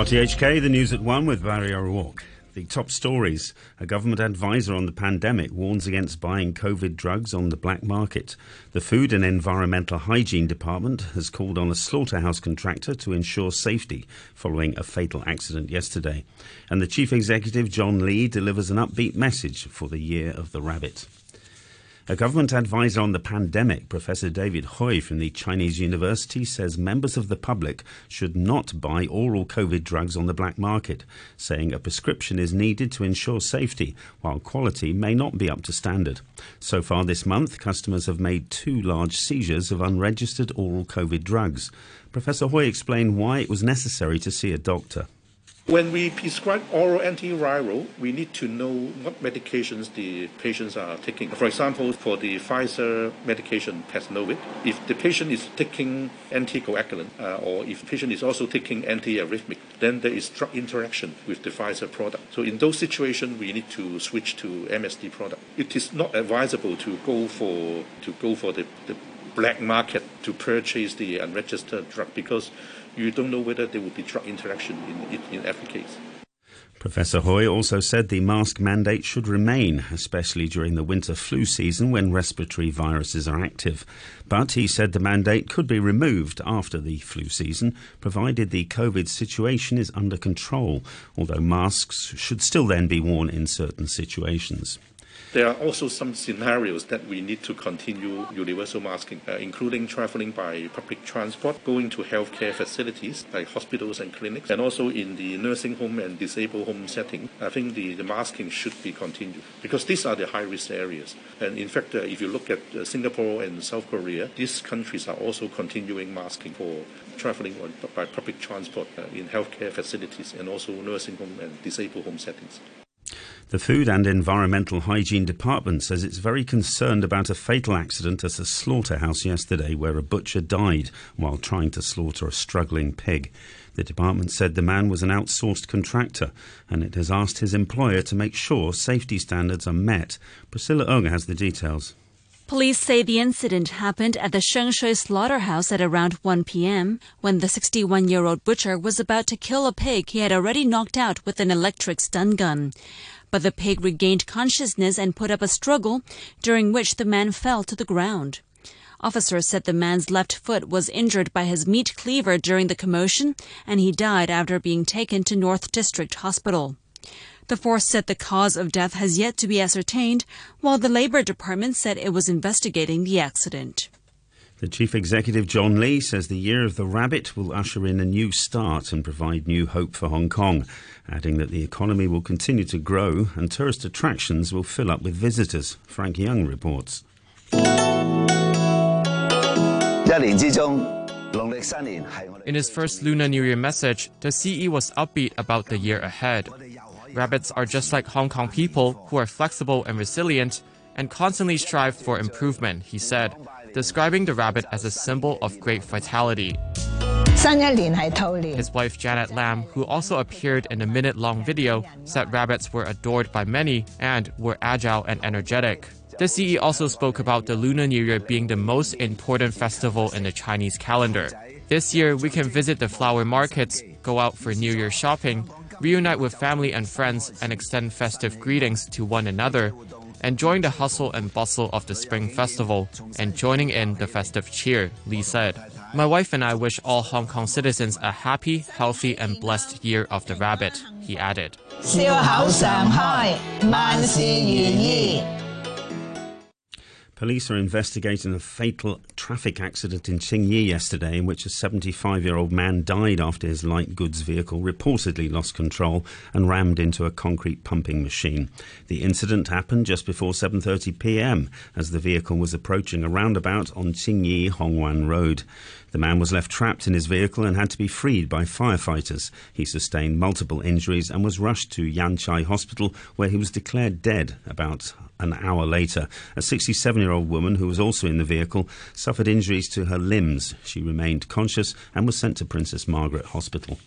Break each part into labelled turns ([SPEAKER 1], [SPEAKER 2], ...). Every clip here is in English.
[SPEAKER 1] RTHK, the news at one with Barry O'Rourke. The top stories. A government advisor on the pandemic warns against buying COVID drugs on the black market. The Food and Environmental Hygiene Department has called on a slaughterhouse contractor to ensure safety following a fatal accident yesterday. And the chief executive, John Lee, delivers an upbeat message for the year of the rabbit. A government advisor on the pandemic, Professor David Hui from the Chinese University, says members of the public should not buy oral COVID drugs on the black market, saying a prescription is needed to ensure safety, while quality may not be up to standard. So far this month, customers have made two large seizures of unregistered oral COVID drugs. Professor Hui explained why it was necessary to see a doctor.
[SPEAKER 2] When we prescribe oral antiviral, we need to know what medications the patients are taking. For example, for the Pfizer medication Paxlovid, if the patient is taking anticoagulant uh, or if the patient is also taking antiarrhythmic, then there is drug interaction with the Pfizer product. So in those situations, we need to switch to MSD product. It is not advisable to go for to go for the, the black market to purchase the unregistered drug because you don't know whether there will be drug interaction in, in every case.
[SPEAKER 1] Professor Hui also said the mask mandate should remain, especially during the winter flu season when respiratory viruses are active. But he said the mandate could be removed after the flu season, provided the COVID situation is under control, although masks should still then be worn in certain situations.
[SPEAKER 2] There are also some scenarios that we need to continue universal masking, uh, including traveling by public transport, going to healthcare facilities like hospitals and clinics, and also in the nursing home and disabled home setting. I think the, the masking should be continued because these are the high risk areas. And in fact, uh, if you look at uh, Singapore and South Korea, these countries are also continuing masking for traveling by public transport uh, in healthcare facilities and also nursing home and disabled home settings.
[SPEAKER 1] The Food and Environmental Hygiene Department says it's very concerned about a fatal accident at a slaughterhouse yesterday where a butcher died while trying to slaughter a struggling pig. The department said the man was an outsourced contractor and it has asked his employer to make sure safety standards are met. Priscilla Ung has the details.
[SPEAKER 3] Police say the incident happened at the Sheung Shui slaughterhouse at around 1 p.m. when the 61 year old butcher was about to kill a pig he had already knocked out with an electric stun gun but the pig regained consciousness and put up a struggle, during which the man fell to the ground. Officers said the man's left foot was injured by his meat cleaver during the commotion, and he died after being taken to North District Hospital. The force said the cause of death has yet to be ascertained, while the Labor Department said it was investigating the accident.
[SPEAKER 1] The chief executive, John Lee, says the year of the rabbit will usher in a new start and provide new hope for Hong Kong, adding that the economy will continue to grow and tourist attractions will fill up with visitors. Frank Young reports.
[SPEAKER 4] In his first Lunar New Year message, the CE was upbeat about the year ahead. Rabbits are just like Hong Kong people who are flexible and resilient and constantly strive for improvement, he said describing the rabbit as a symbol of great vitality. His wife Janet Lam, who also appeared in a minute long video, said rabbits were adored by many and were agile and energetic. The CE also spoke about the Lunar New Year being the most important festival in the Chinese calendar. This year, we can visit the flower markets, go out for New Year shopping, reunite with family and friends, and extend festive greetings to one another, enjoying the hustle and bustle of the Spring Festival and joining in the festive cheer, Lee said. My wife and I wish all Hong Kong citizens a happy, healthy, and blessed Year of the Rabbit, he added.
[SPEAKER 1] Police are investigating a fatal traffic accident in Tsing yesterday in which a 75 year old man died after his light goods vehicle reportedly lost control and rammed into a concrete pumping machine. The incident happened just before 7:30 p.m. as the vehicle was approaching a roundabout on Tsing Hongwan Road. The man was left trapped in his vehicle and had to be freed by firefighters. He sustained multiple injuries and was rushed to Yan Chai Hospital where he was declared dead about an hour later. A 67 year old woman who was also in the vehicle suffered injuries to her limbs. She remained conscious and was sent to Princess Margaret Hospital.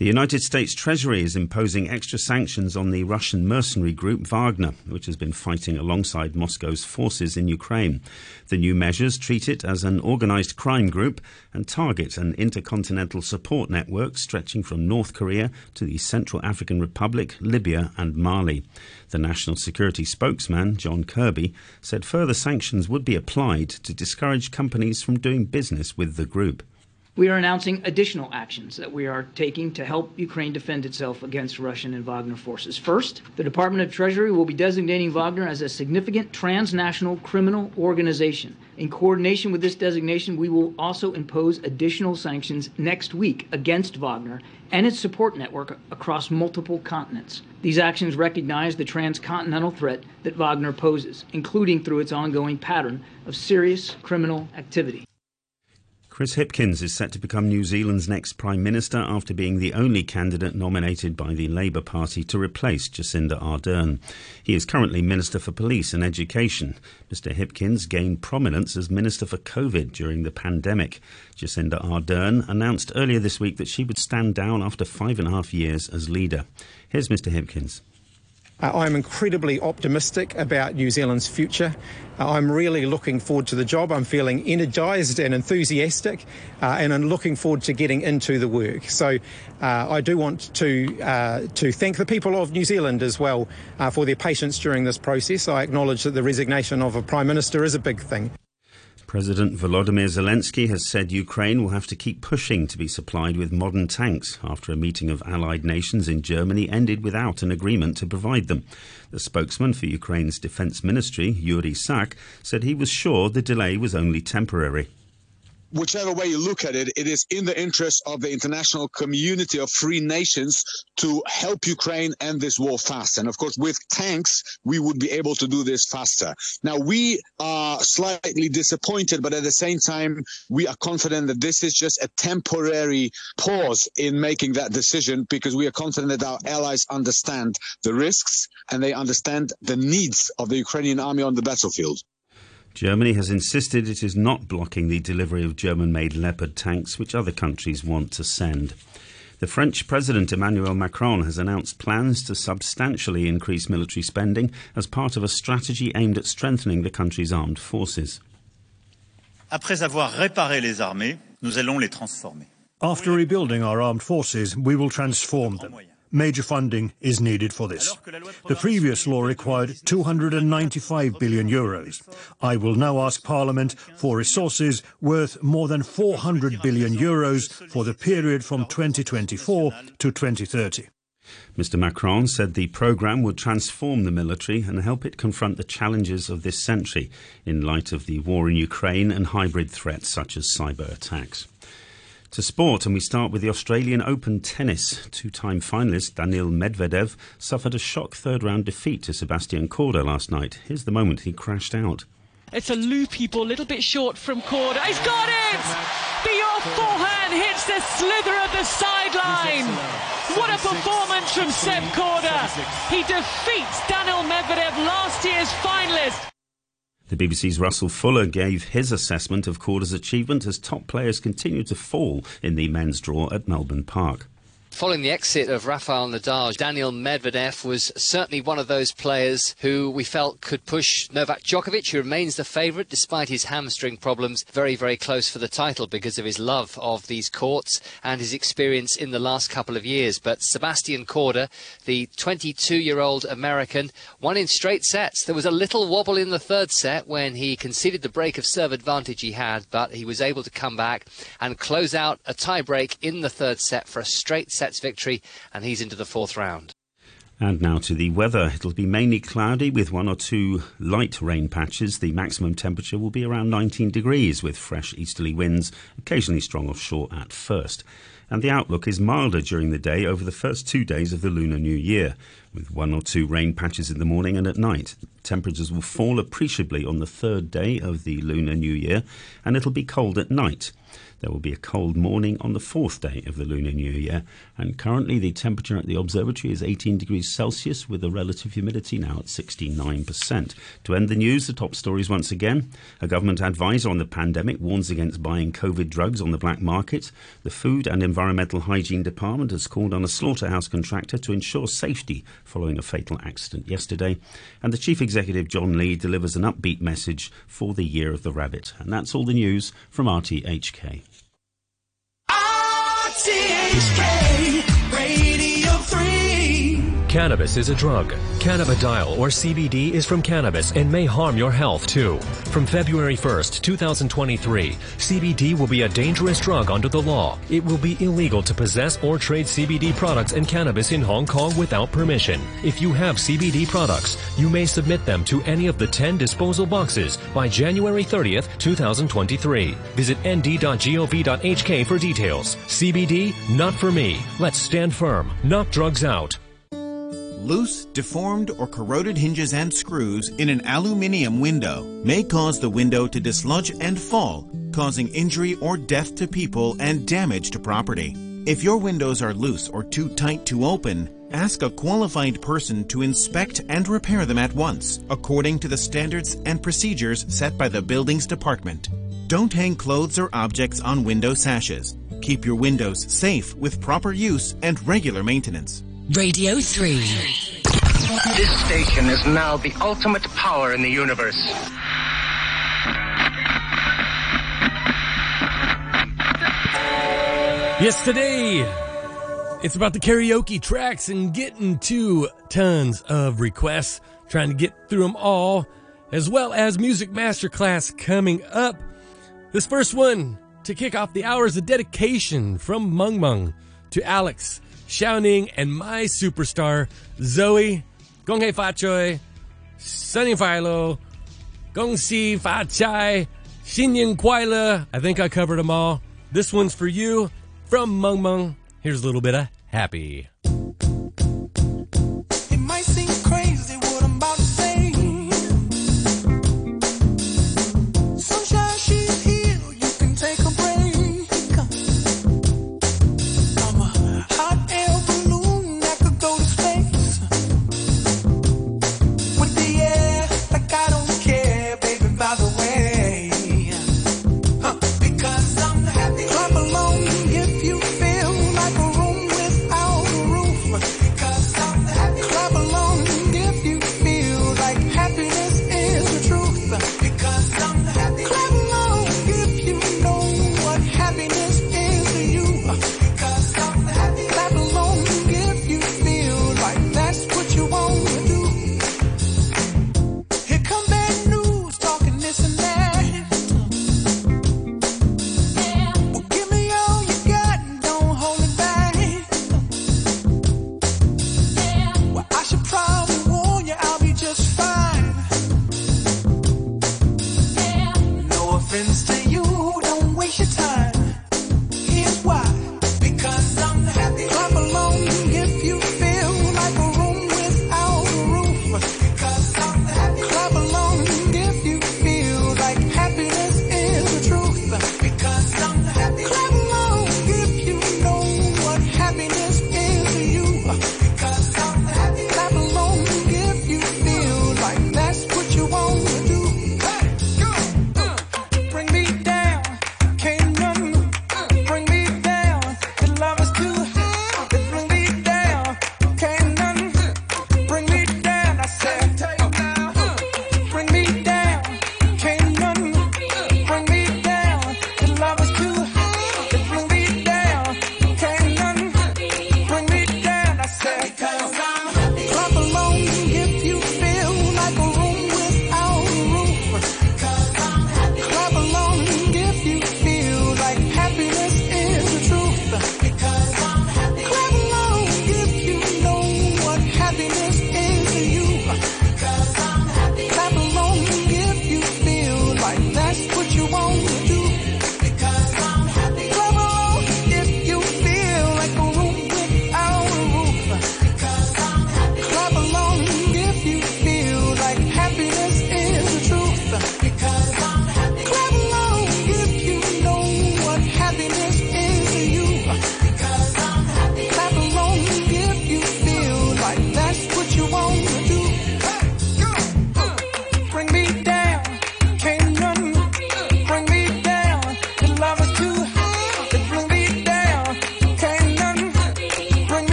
[SPEAKER 1] The United States Treasury is imposing extra sanctions on the Russian mercenary group Wagner, which has been fighting alongside Moscow's forces in Ukraine. The new measures treat it as an organized crime group and target an intercontinental support network stretching from North Korea to the Central African Republic, Libya, and Mali. The national security spokesman, John Kirby, said further sanctions would be applied to discourage companies from doing business with the group
[SPEAKER 5] we are announcing additional actions that we are taking to help Ukraine defend itself against Russian and Wagner forces. First, the Department of Treasury will be designating Wagner as a significant transnational criminal organization. In coordination with this designation, we will also impose additional sanctions next week against Wagner and its support network across multiple continents. These actions recognize the transcontinental threat that Wagner poses, including through its ongoing pattern of serious criminal activity.
[SPEAKER 1] Chris Hipkins is set to become New Zealand's next Prime Minister after being the only candidate nominated by the Labour Party to replace Jacinda Ardern. He is currently Minister for Police and Education. Mr Hipkins gained prominence as Minister for COVID during the pandemic. Jacinda Ardern announced earlier this week that she would stand down after five and a half years as leader. Here's Mr Hipkins.
[SPEAKER 6] Uh, I'm incredibly optimistic about New Zealand's future. Uh, I'm really looking forward to the job. I'm feeling energised and enthusiastic, uh, and I'm looking forward to getting into the work. So, uh, I do want to uh, to thank the people of New Zealand as well uh, for their patience during this process. I acknowledge that the resignation of a prime minister is a big thing.
[SPEAKER 1] President Volodymyr Zelensky has said Ukraine will have to keep pushing to be supplied with modern tanks after a meeting of allied nations in Germany ended without an agreement to provide them. The spokesman for Ukraine's defense ministry, Yuri Sak, said he was sure the delay was only temporary
[SPEAKER 7] whichever way you look at it, it is in the interest of the international community of free nations to help Ukraine end this war fast. And of course, with tanks, we would be able to do this faster. Now, we are slightly disappointed, but at the same time, we are confident that this is just a temporary pause in making that decision because we are confident that our allies understand the risks and they understand the needs of the Ukrainian army on the battlefield.
[SPEAKER 1] Germany has insisted it is not blocking the delivery of German made Leopard tanks, which other countries want to send. The French President Emmanuel Macron has announced plans to substantially increase military spending as part of a strategy aimed at strengthening the country's armed forces.
[SPEAKER 8] Après avoir réparé les armées, nous allons les transformer.
[SPEAKER 9] After rebuilding our armed forces, we will transform them. Major funding is needed for this. The previous law required 295 billion euros. I will now ask Parliament for resources worth more than 400 billion euros for the period from 2024 to 2030.
[SPEAKER 1] Mr. Macron said the programme would transform the military and help it confront the challenges of this century in light of the war in Ukraine and hybrid threats such as cyber attacks. To sport, and we start with the Australian Open tennis. Two time finalist Daniil Medvedev suffered a shock third round defeat to Sebastian Korda last night. Here's the moment he crashed out.
[SPEAKER 10] It's a loopy ball, a little bit short from Korda. He's got it! The off forehand hits the slither of the sideline. What a performance from Seb Korda. He defeats Daniil Medvedev.
[SPEAKER 1] The BBC's Russell Fuller gave his assessment of Korda's achievement as top players continue to fall in the men's draw at Melbourne Park.
[SPEAKER 11] Following the exit of Rafael Nadal, Daniil Medvedev was certainly one of those players who we felt could push Novak Djokovic, who remains the favourite despite his hamstring problems, very, very close for the title because of his love of these courts and his experience in the last couple of years. But Sebastian Korda, the 22-year-old American, won in straight sets. There was a little wobble in the third set when he conceded the break of serve advantage he had, but he was able to come back and close out a tie break in the third set for a straight sets victory, and he's into the fourth round.
[SPEAKER 1] And now to the weather. It'll be mainly cloudy with one or two light rain patches. The maximum temperature will be around 19 degrees with fresh easterly winds, occasionally strong offshore at first. And the outlook is milder during the day over the first two days of the Lunar New Year. with one or two rain patches in the morning and at night. Temperatures will fall appreciably on the third day of the Lunar New Year, and it'll be cold at night. There will be a cold morning on the fourth day of the Lunar New Year, and currently the temperature at the observatory is 18 degrees Celsius with a relative humidity now at 69%. To end the news, the top stories once again. A government advisor on the pandemic warns against buying COVID drugs on the black market. The Food and Environmental Hygiene Department has called on a slaughterhouse contractor to ensure safety following a fatal accident yesterday. And the Chief Executive, John Lee, delivers an upbeat message for the Year of the Rabbit. And that's all the news from RTHK.
[SPEAKER 12] Radio 3.
[SPEAKER 13] Cannabis is a drug. Cannabidiol or CBD is from cannabis and may harm your health too. From February 1st, 2023, CBD will be a dangerous drug under the law. It will be illegal to possess or trade CBD products and cannabis in Hong Kong without permission. If you have CBD products, you may submit them to any of the 10 disposal boxes by January 30th, 2023. Visit nd.gov.hk for details. CBD, not for me. Let's stand firm. Knock drugs out.
[SPEAKER 14] Loose, deformed, or corroded hinges and screws in an aluminium window may cause the window to dislodge and fall, causing injury or death to people and damage to property. If your windows are loose or too tight to open, ask a qualified person to inspect and repair them at once, according to the standards and procedures set by the Buildings Department. Don't hang clothes or objects on window sashes. Keep your windows safe with proper use and regular maintenance.
[SPEAKER 12] Radio 3.
[SPEAKER 15] This station is now the ultimate power in the universe.
[SPEAKER 16] Yes, today it's about the karaoke tracks and getting to tons of requests, trying to get through them all, as well as music masterclass coming up. This first one to kick off the hours of dedication from Mung Mung to Alex, Xiaoning, and my superstar Zoe. Gong Hei Fa Choi, Sunny Philo, Gong Si Fa Chai, Xin Yin Kuai Le. I think I covered them all. This one's for you from Mung Mung. Here's a little bit of happy.